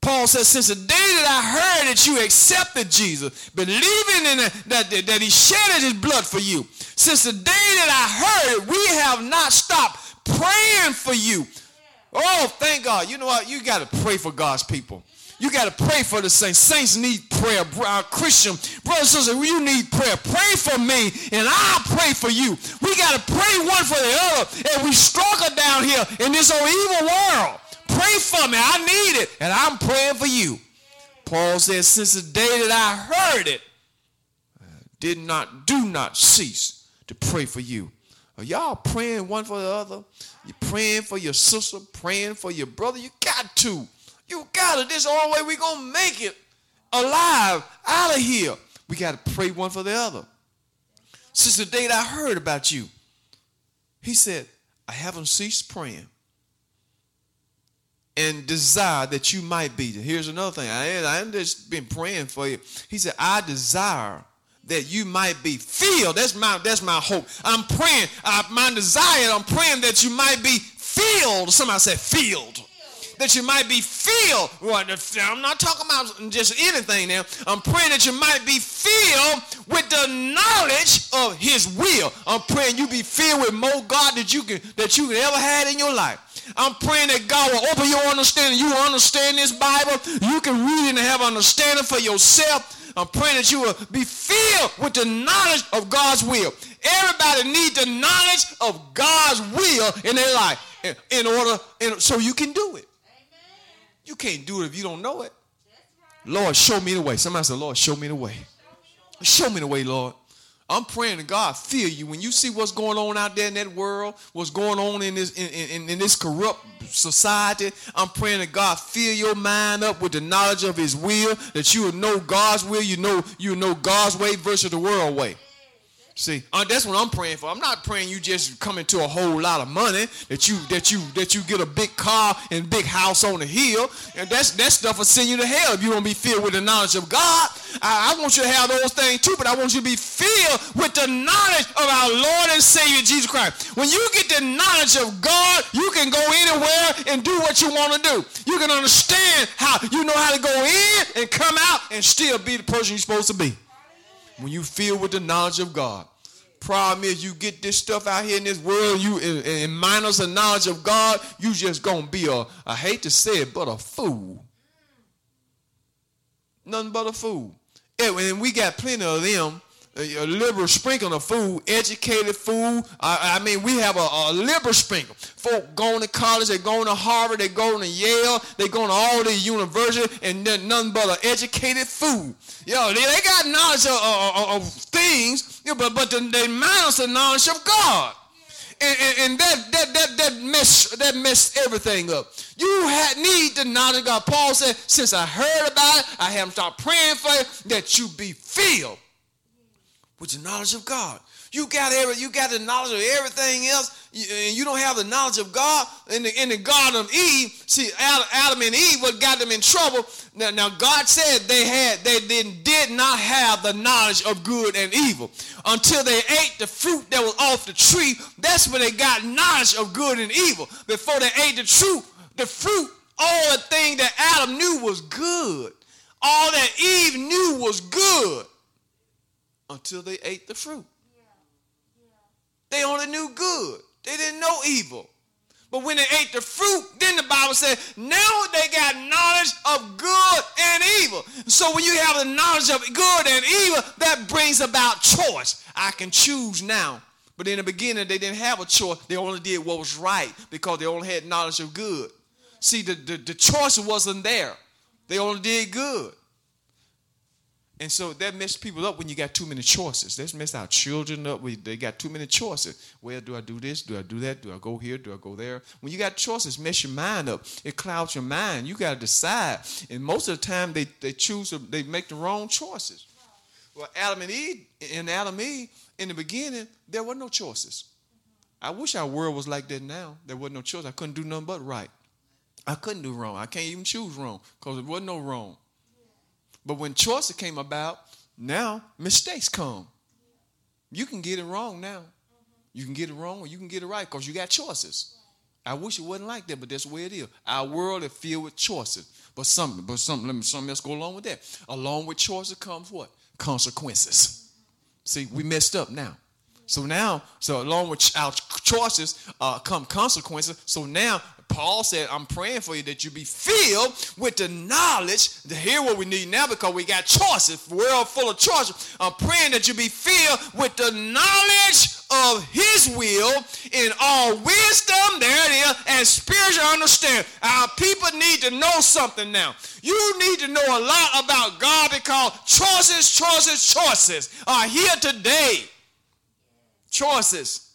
Paul says, since the day that I heard that you accepted Jesus, believing in that, that, that he shedded his blood for you, since the day that I heard it, we have not stopped praying for you. Oh, thank God. You know what? You got to pray for God's people. You got to pray for the saints. Saints need prayer. Our uh, Christian brothers and sisters, you need prayer. Pray for me, and I'll pray for you. We got to pray one for the other, and we struggle down here in this old evil world. Pray for me. I need it, and I'm praying for you. Paul says, since the day that I heard it, I did not, do not cease to pray for you. Are y'all praying one for the other? You're praying for your sister, praying for your brother. You got to. You got it. This is the only way we're going to make it alive out of here. We got to pray one for the other. Since the day I heard about you, he said, I haven't ceased praying and desire that you might be. Here's another thing. I, I just been praying for you. He said, I desire that you might be filled. That's my that's my hope. I'm praying. Uh, my desire. I'm praying that you might be filled. Somebody said filled that you might be filled. I'm not talking about just anything now. I'm praying that you might be filled with the knowledge of his will. I'm praying you be filled with more God that you can that you ever had in your life. I'm praying that God will open your understanding. You understand this Bible. You can read and have understanding for yourself. I'm praying that you will be filled with the knowledge of God's will. Everybody needs the knowledge of God's will in their life in, in order in, so you can do it. You can't do it if you don't know it. Lord, show me the way. Somebody said, Lord, show me the way. Show me the way, Lord. I'm praying to God feel you when you see what's going on out there in that world, what's going on in this in, in, in this corrupt society. I'm praying that God fill your mind up with the knowledge of His will, that you will know God's will, you know you know God's way versus the world way. See, uh, that's what I'm praying for. I'm not praying you just come into a whole lot of money that you that you that you get a big car and big house on the hill, and that's that stuff will send you to hell if you don't be filled with the knowledge of God. I, I want you to have those things too, but I want you to be filled with the knowledge of our Lord and Savior Jesus Christ. When you get the knowledge of God, you can go anywhere and do what you want to do. You can understand how you know how to go in and come out and still be the person you're supposed to be when you feel with the knowledge of God. Problem is, you get this stuff out here in this world, you and, and minus the knowledge of God, you just gonna be a, I hate to say it, but a fool. Nothing but a fool. And we got plenty of them a liberal sprinkle of food, educated food. I, I mean, we have a, a, liberal sprinkle. Folk going to college, they going to Harvard, they going to Yale, they going to all these universities, and nothing but an educated food. Yo, they, they got knowledge of, of, of things, but but the, they minus the knowledge of God. And, and, and, that that that that mess that messed everything up. You had need the knowledge of God. Paul said, since I heard about it, I haven't stopped praying for you that you be filled with the knowledge of God. You got every, you got the knowledge of everything else, and you don't have the knowledge of God. In the, in the Garden of Eve, see Adam, and Eve, what got them in trouble. Now, now God said they had, they did, did not have the knowledge of good and evil until they ate the fruit that was off the tree. That's when they got knowledge of good and evil. Before they ate the fruit, the fruit, all the thing that Adam knew was good, all that Eve knew was good until they ate the fruit. They only knew good. They didn't know evil. But when they ate the fruit, then the Bible said, now they got knowledge of good and evil. So when you have the knowledge of good and evil, that brings about choice. I can choose now. But in the beginning, they didn't have a choice. They only did what was right because they only had knowledge of good. See, the, the, the choice wasn't there. They only did good. And so that messes people up when you got too many choices. That's messed our children up. They got too many choices. Well, do I do this? Do I do that? Do I go here? Do I go there? When you got choices, mess your mind up. It clouds your mind. You got to decide. And most of the time, they, they choose, they make the wrong choices. Well, Adam and Eve, in Adam and Eve, in the beginning, there were no choices. I wish our world was like that now. There wasn't no choice. I couldn't do nothing but right. I couldn't do wrong. I can't even choose wrong because there wasn't no wrong. But when choices came about, now mistakes come. You can get it wrong now. You can get it wrong or you can get it right because you got choices. I wish it wasn't like that, but that's the way it is. Our world is filled with choices. But something, but something, let me something else go along with that. Along with choices comes what? Consequences. See, we messed up now. So now, so along with our choices uh, come consequences. So now Paul said, I'm praying for you that you be filled with the knowledge to hear what we need now because we got choices, world full of choices. I'm praying that you be filled with the knowledge of his will in all wisdom, there it is, and spiritual understanding. Our people need to know something now. You need to know a lot about God because choices, choices, choices are here today. Choices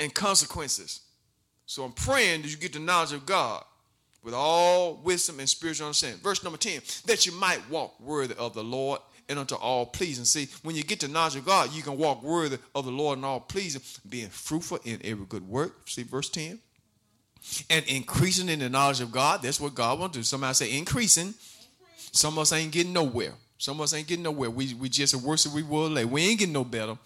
and consequences. So I'm praying that you get the knowledge of God with all wisdom and spiritual understanding. Verse number 10, that you might walk worthy of the Lord and unto all pleasing. See, when you get the knowledge of God, you can walk worthy of the Lord and all pleasing, being fruitful in every good work. See verse 10. And increasing in the knowledge of God. That's what God wants to do. Somebody say increasing. Some of us ain't getting nowhere. Some of us ain't getting nowhere. We, we just worse than we were late. We ain't getting no better.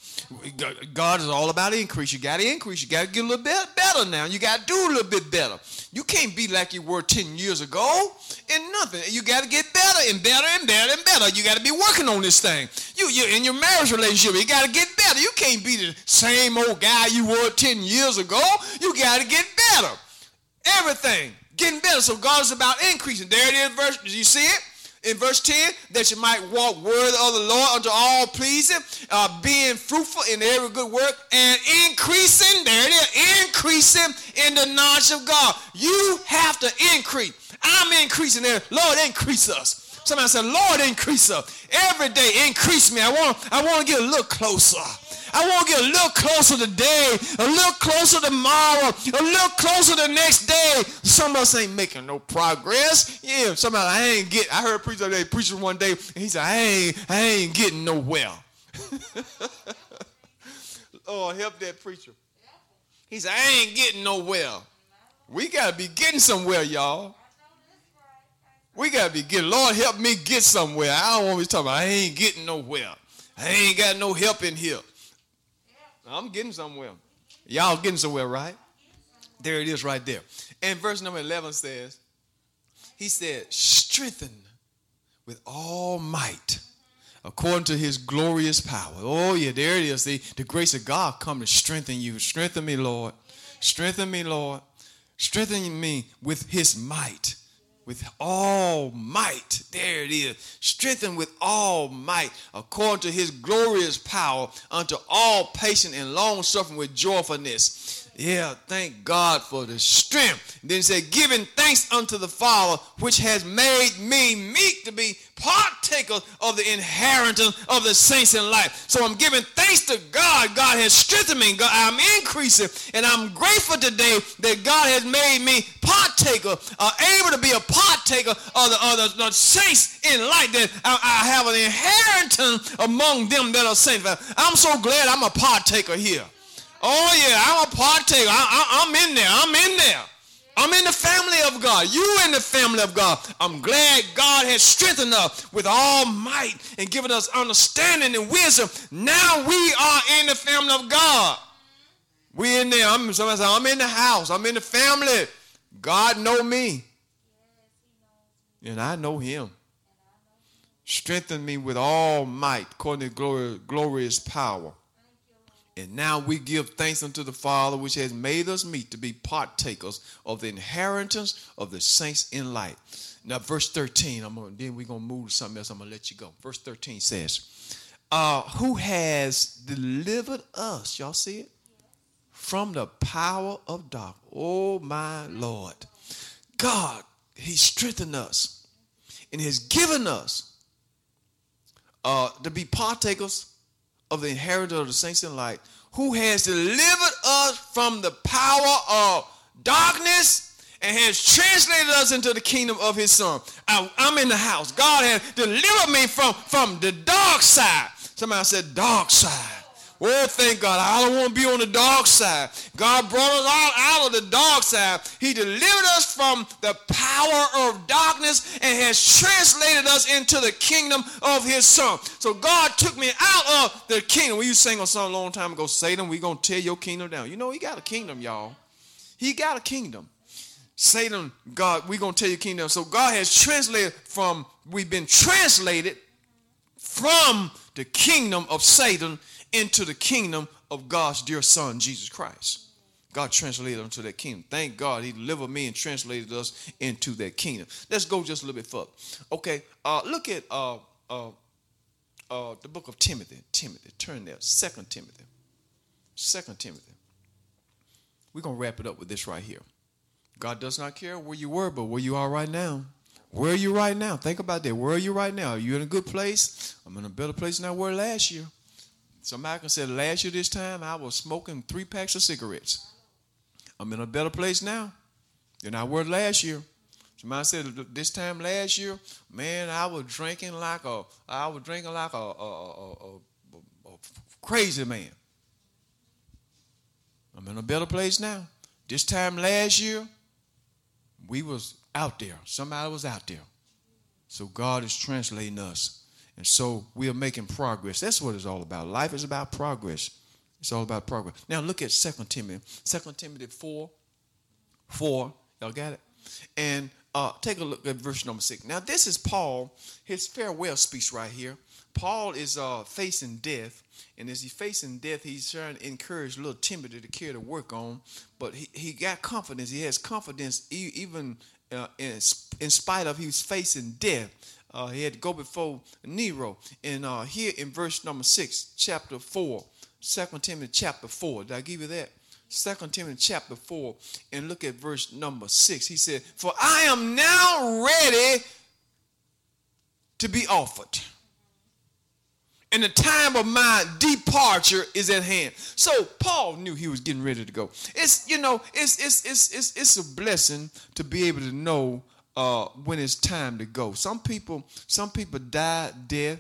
God is all about increase. You got to increase. You got to get a little bit better now. You got to do a little bit better. You can't be like you were 10 years ago in nothing. You got to get better and better and better and better. You got to be working on this thing. You, you in your marriage relationship, you got to get better. You can't be the same old guy you were 10 years ago. You got to get better. Everything getting better. So God is about increasing. There it is, verse. Did you see it? In verse 10 that you might walk worthy of the Lord unto all pleasing, uh, being fruitful in every good work and increasing, there it is, increasing in the knowledge of God. You have to increase. I'm increasing there. Lord, increase us. Somebody said, Lord, increase us. Every day, increase me. I want, I want to get a little closer. I want to get a little closer today, a little closer tomorrow, a little closer the next day. Some of us ain't making no progress. Yeah, somebody I ain't get. I heard a preacher today preaching one day, and he said, I ain't, I ain't getting nowhere. oh, help that preacher. He said, I ain't getting nowhere. We gotta be getting somewhere, y'all. We gotta be getting. Lord, help me get somewhere. I don't want to be talking about I ain't getting nowhere. I ain't got no help in here. I'm getting somewhere. Y'all getting somewhere, right? There it is right there. And verse number 11 says, He said, strengthen with all might according to his glorious power. Oh, yeah, there it is. See, the grace of God come to strengthen you. Strengthen me, Lord. Strengthen me, Lord. Strengthen me with his might with all might. There it is. Strengthened with all might, according to his glorious power, unto all patience and long suffering with joyfulness yeah, thank God for the strength. Then he said, giving thanks unto the Father, which has made me meek to be partaker of the inheritance of the saints in life. So I'm giving thanks to God. God has strengthened me. God, I'm increasing. And I'm grateful today that God has made me partaker, uh, able to be a partaker of the, of the, the saints in life. That I, I have an inheritance among them that are saints. I'm so glad I'm a partaker here. Oh, yeah, I'm a partaker. I, am in there. I'm in there. I'm in the family of God. You in the family of God. I'm glad God has strengthened us with all might and given us understanding and wisdom. Now we are in the family of God. We in there. I'm, somebody say, I'm in the house. I'm in the family. God know me. And I know him. Strengthen me with all might according to glory, glorious power. And now we give thanks unto the Father, which has made us meet to be partakers of the inheritance of the saints in light. Now, verse 13, I'm gonna, then we're going to move to something else. I'm going to let you go. Verse 13 says, uh, Who has delivered us, y'all see it? From the power of darkness. Oh, my Lord. God, He strengthened us and has given us uh, to be partakers of the inheritance of the saints in light, who has delivered us from the power of darkness and has translated us into the kingdom of his son. I, am in the house. God has delivered me from, from the dark side. Somebody said dark side. Oh, thank God. I don't want to be on the dark side. God brought us all out of the dark side. He delivered us from the power of darkness and has translated us into the kingdom of his son. So God took me out of the kingdom. We used to sing a song a long time ago, Satan, we're going to tear your kingdom down. You know, he got a kingdom, y'all. He got a kingdom. Satan, God, we're going to tell you kingdom. So God has translated from, we've been translated from the kingdom of Satan into the kingdom of God's dear son, Jesus Christ. God translated into that kingdom. Thank God he delivered me and translated us into that kingdom. Let's go just a little bit further. Okay, uh, look at uh, uh, uh, the book of Timothy. Timothy, turn there. Second Timothy. Second Timothy. We're going to wrap it up with this right here. God does not care where you were, but where you are right now. Where are you right now? Think about that. Where are you right now? Are you in a good place? I'm in a better place now where last year. Somebody can say last year this time I was smoking three packs of cigarettes. I'm in a better place now than I were last year. Somebody said this time last year, man, I was drinking like a I was drinking like a, a, a, a crazy man. I'm in a better place now. This time last year, we was out there. Somebody was out there. So God is translating us. And so we are making progress. That's what it's all about. Life is about progress. It's all about progress. Now look at 2 Timothy. 2 Timothy 4. 4. Y'all got it? And uh, take a look at verse number 6. Now this is Paul, his farewell speech right here. Paul is uh, facing death. And as he's facing death, he's trying to encourage little Timothy to carry the work on. But he, he got confidence. He has confidence even uh, in, in spite of he was facing death. Uh, he had to go before Nero. And uh, here in verse number 6, chapter 4, 2 Timothy chapter 4. Did I give you that? 2 Timothy chapter 4 and look at verse number 6. He said, For I am now ready to be offered and the time of my departure is at hand. So Paul knew he was getting ready to go. It's you know, it's it's it's it's, it's a blessing to be able to know uh, when it's time to go. Some people some people die death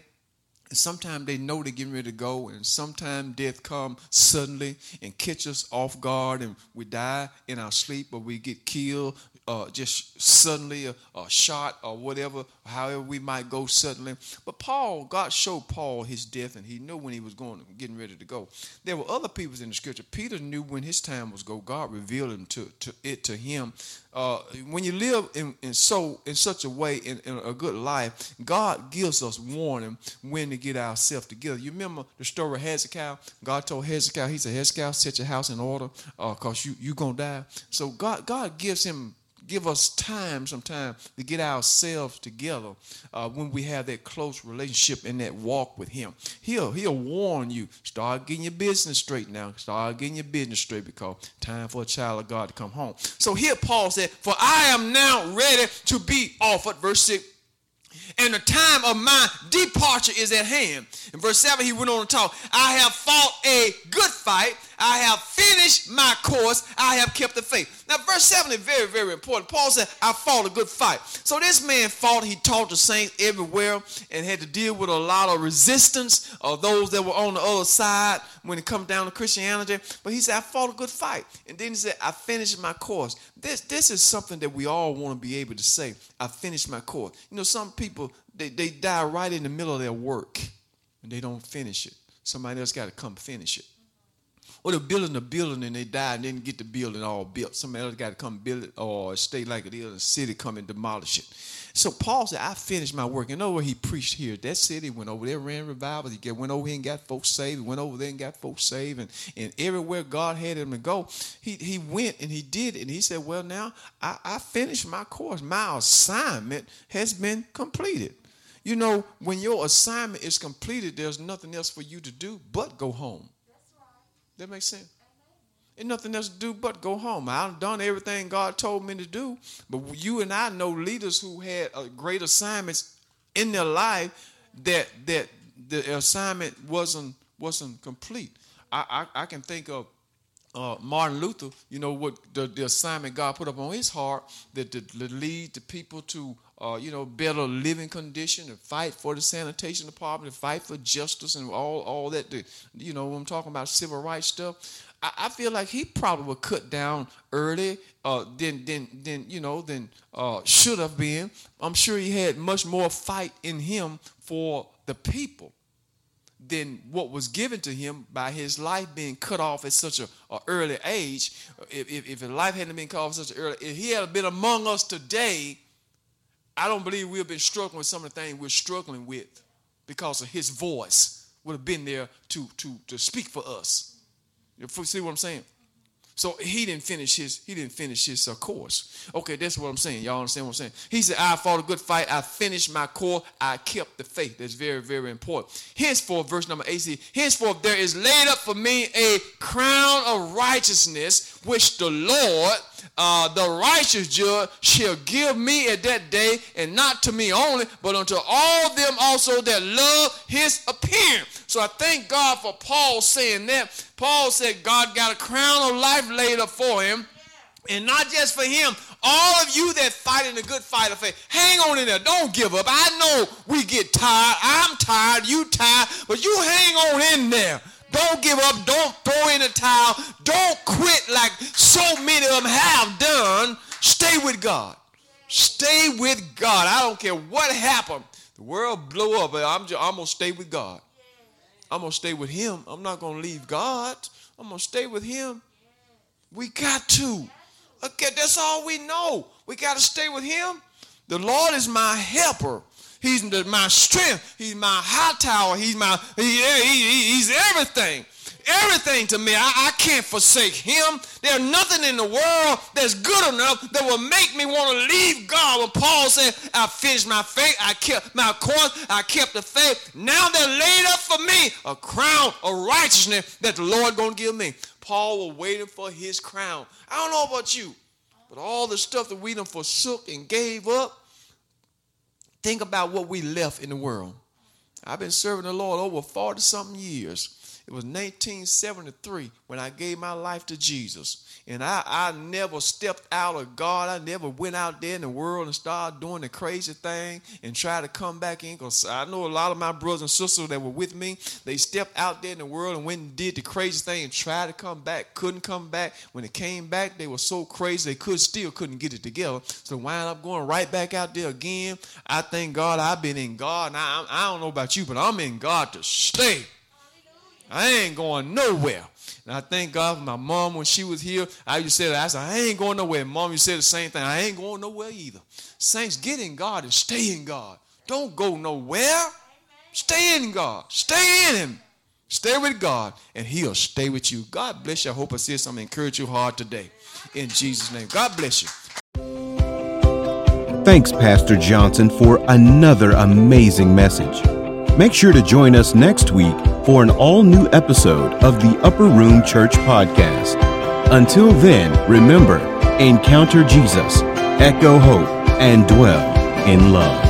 and sometimes they know they're getting ready to go, and sometimes death come suddenly and catch us off guard, and we die in our sleep, or we get killed uh, just suddenly a, a, shot or whatever, however we might go suddenly. But Paul, God showed Paul his death, and he knew when he was going, getting ready to go. There were other people in the scripture. Peter knew when his time was go. God revealed him to, to it to him. Uh, when you live in, in so in such a way in, in, a good life, God gives us warning when to get ourselves together. You remember the story of Hezekiah? God told Hezekiah, He said, Hezekiah, set your house in order, uh, cause you you gonna die. So God God gives him give us time sometime to get ourselves together uh, when we have that close relationship and that walk with him. He'll he'll warn you. Start getting your business straight now. Start getting your business straight because time for a child of God to come home. So here Paul said, For I am now ready to be offered. Verse 6 and the time of my departure is at hand. In verse 7, he went on to talk, I have fought a good fight. I have finished my course. I have kept the faith. Now, verse 7 is very, very important. Paul said, I fought a good fight. So this man fought. He taught the saints everywhere and had to deal with a lot of resistance of those that were on the other side when it comes down to Christianity. But he said, I fought a good fight. And then he said, I finished my course. This, this is something that we all want to be able to say. I finished my course. You know, some people, they, they die right in the middle of their work and they don't finish it. Somebody else got to come finish it. Or they're building a building and they die and didn't get the building all built. Somebody else got to come build it or stay like it is, and the city come and demolish it. So Paul said, I finished my work. Know where he preached here? That city went over there, ran revival. He went over here and got folks saved. He went over there and got folks saved. And, and everywhere God had him to go, he, he went and he did it. And he said, Well, now I, I finished my course. My assignment has been completed. You know, when your assignment is completed, there's nothing else for you to do but go home. That makes sense. Ain't nothing else to do but go home. I've done everything God told me to do. But you and I know leaders who had great assignments in their life that that the assignment wasn't wasn't complete. I I, I can think of uh, Martin Luther, you know what the, the assignment God put up on his heart that to, to lead the people to uh, you know, better living condition, and fight for the sanitation department, and fight for justice, and all all that. You know, I'm talking about civil rights stuff, I, I feel like he probably would cut down early uh, than than than you know than uh, should have been. I'm sure he had much more fight in him for the people than what was given to him by his life being cut off at such a, a early age. If, if, if, his life hadn't been cut off at such an early, if he had been among us today, I don't believe we'd have been struggling with some of the things we're struggling with because of his voice would have been there to, to, to speak for us. You see what I'm saying? So he didn't finish his he didn't finish his uh, course. Okay, that's what I'm saying. Y'all understand what I'm saying? He said, "I fought a good fight. I finished my course. I kept the faith." That's very very important. Henceforth, verse number eight. Henceforth, there is laid up for me a crown of righteousness, which the Lord, uh, the righteous judge, shall give me at that day, and not to me only, but unto all them also that love His appearance. So I thank God for Paul saying that. Paul said God got a crown of life laid up for him. And not just for him, all of you that fight in the good fight of faith, hang on in there. Don't give up. I know we get tired. I'm tired. You tired. But you hang on in there. Don't give up. Don't throw in the towel. Don't quit like so many of them have done. Stay with God. Stay with God. I don't care what happened. The world blow up, but I'm, just, I'm going to stay with God. I'm going to stay with him. I'm not going to leave God. I'm going to stay with him. We got to. Okay, that's all we know. We got to stay with him. The Lord is my helper. He's my strength. He's my high tower. He's my he, he, he's everything everything to me. I, I can't forsake him. There's nothing in the world that's good enough that will make me want to leave God. When Paul said, I finished my faith, I kept my course, I kept the faith. Now they're laid up for me a crown of righteousness that the Lord gonna give me. Paul was waiting for his crown. I don't know about you, but all the stuff that we done forsook and gave up, think about what we left in the world. I've been serving the Lord over 40 something years. It was 1973 when I gave my life to Jesus. And I, I never stepped out of God. I never went out there in the world and started doing the crazy thing and tried to come back in. Because I know a lot of my brothers and sisters that were with me, they stepped out there in the world and went and did the crazy thing and tried to come back, couldn't come back. When they came back, they were so crazy they could still couldn't get it together. So wind up going right back out there again. I thank God I've been in God. I, I don't know about you, but I'm in God to stay. I ain't going nowhere. And I thank God for my mom when she was here. I used to say that. I said, I ain't going nowhere. Mom, you said the same thing. I ain't going nowhere either. Saints, get in God and stay in God. Don't go nowhere. Stay in God. Stay in Him. Stay with God, and He'll stay with you. God bless you. I hope I said something encourage you hard today. In Jesus' name. God bless you. Thanks, Pastor Johnson, for another amazing message. Make sure to join us next week for an all new episode of the Upper Room Church Podcast. Until then, remember encounter Jesus, echo hope, and dwell in love.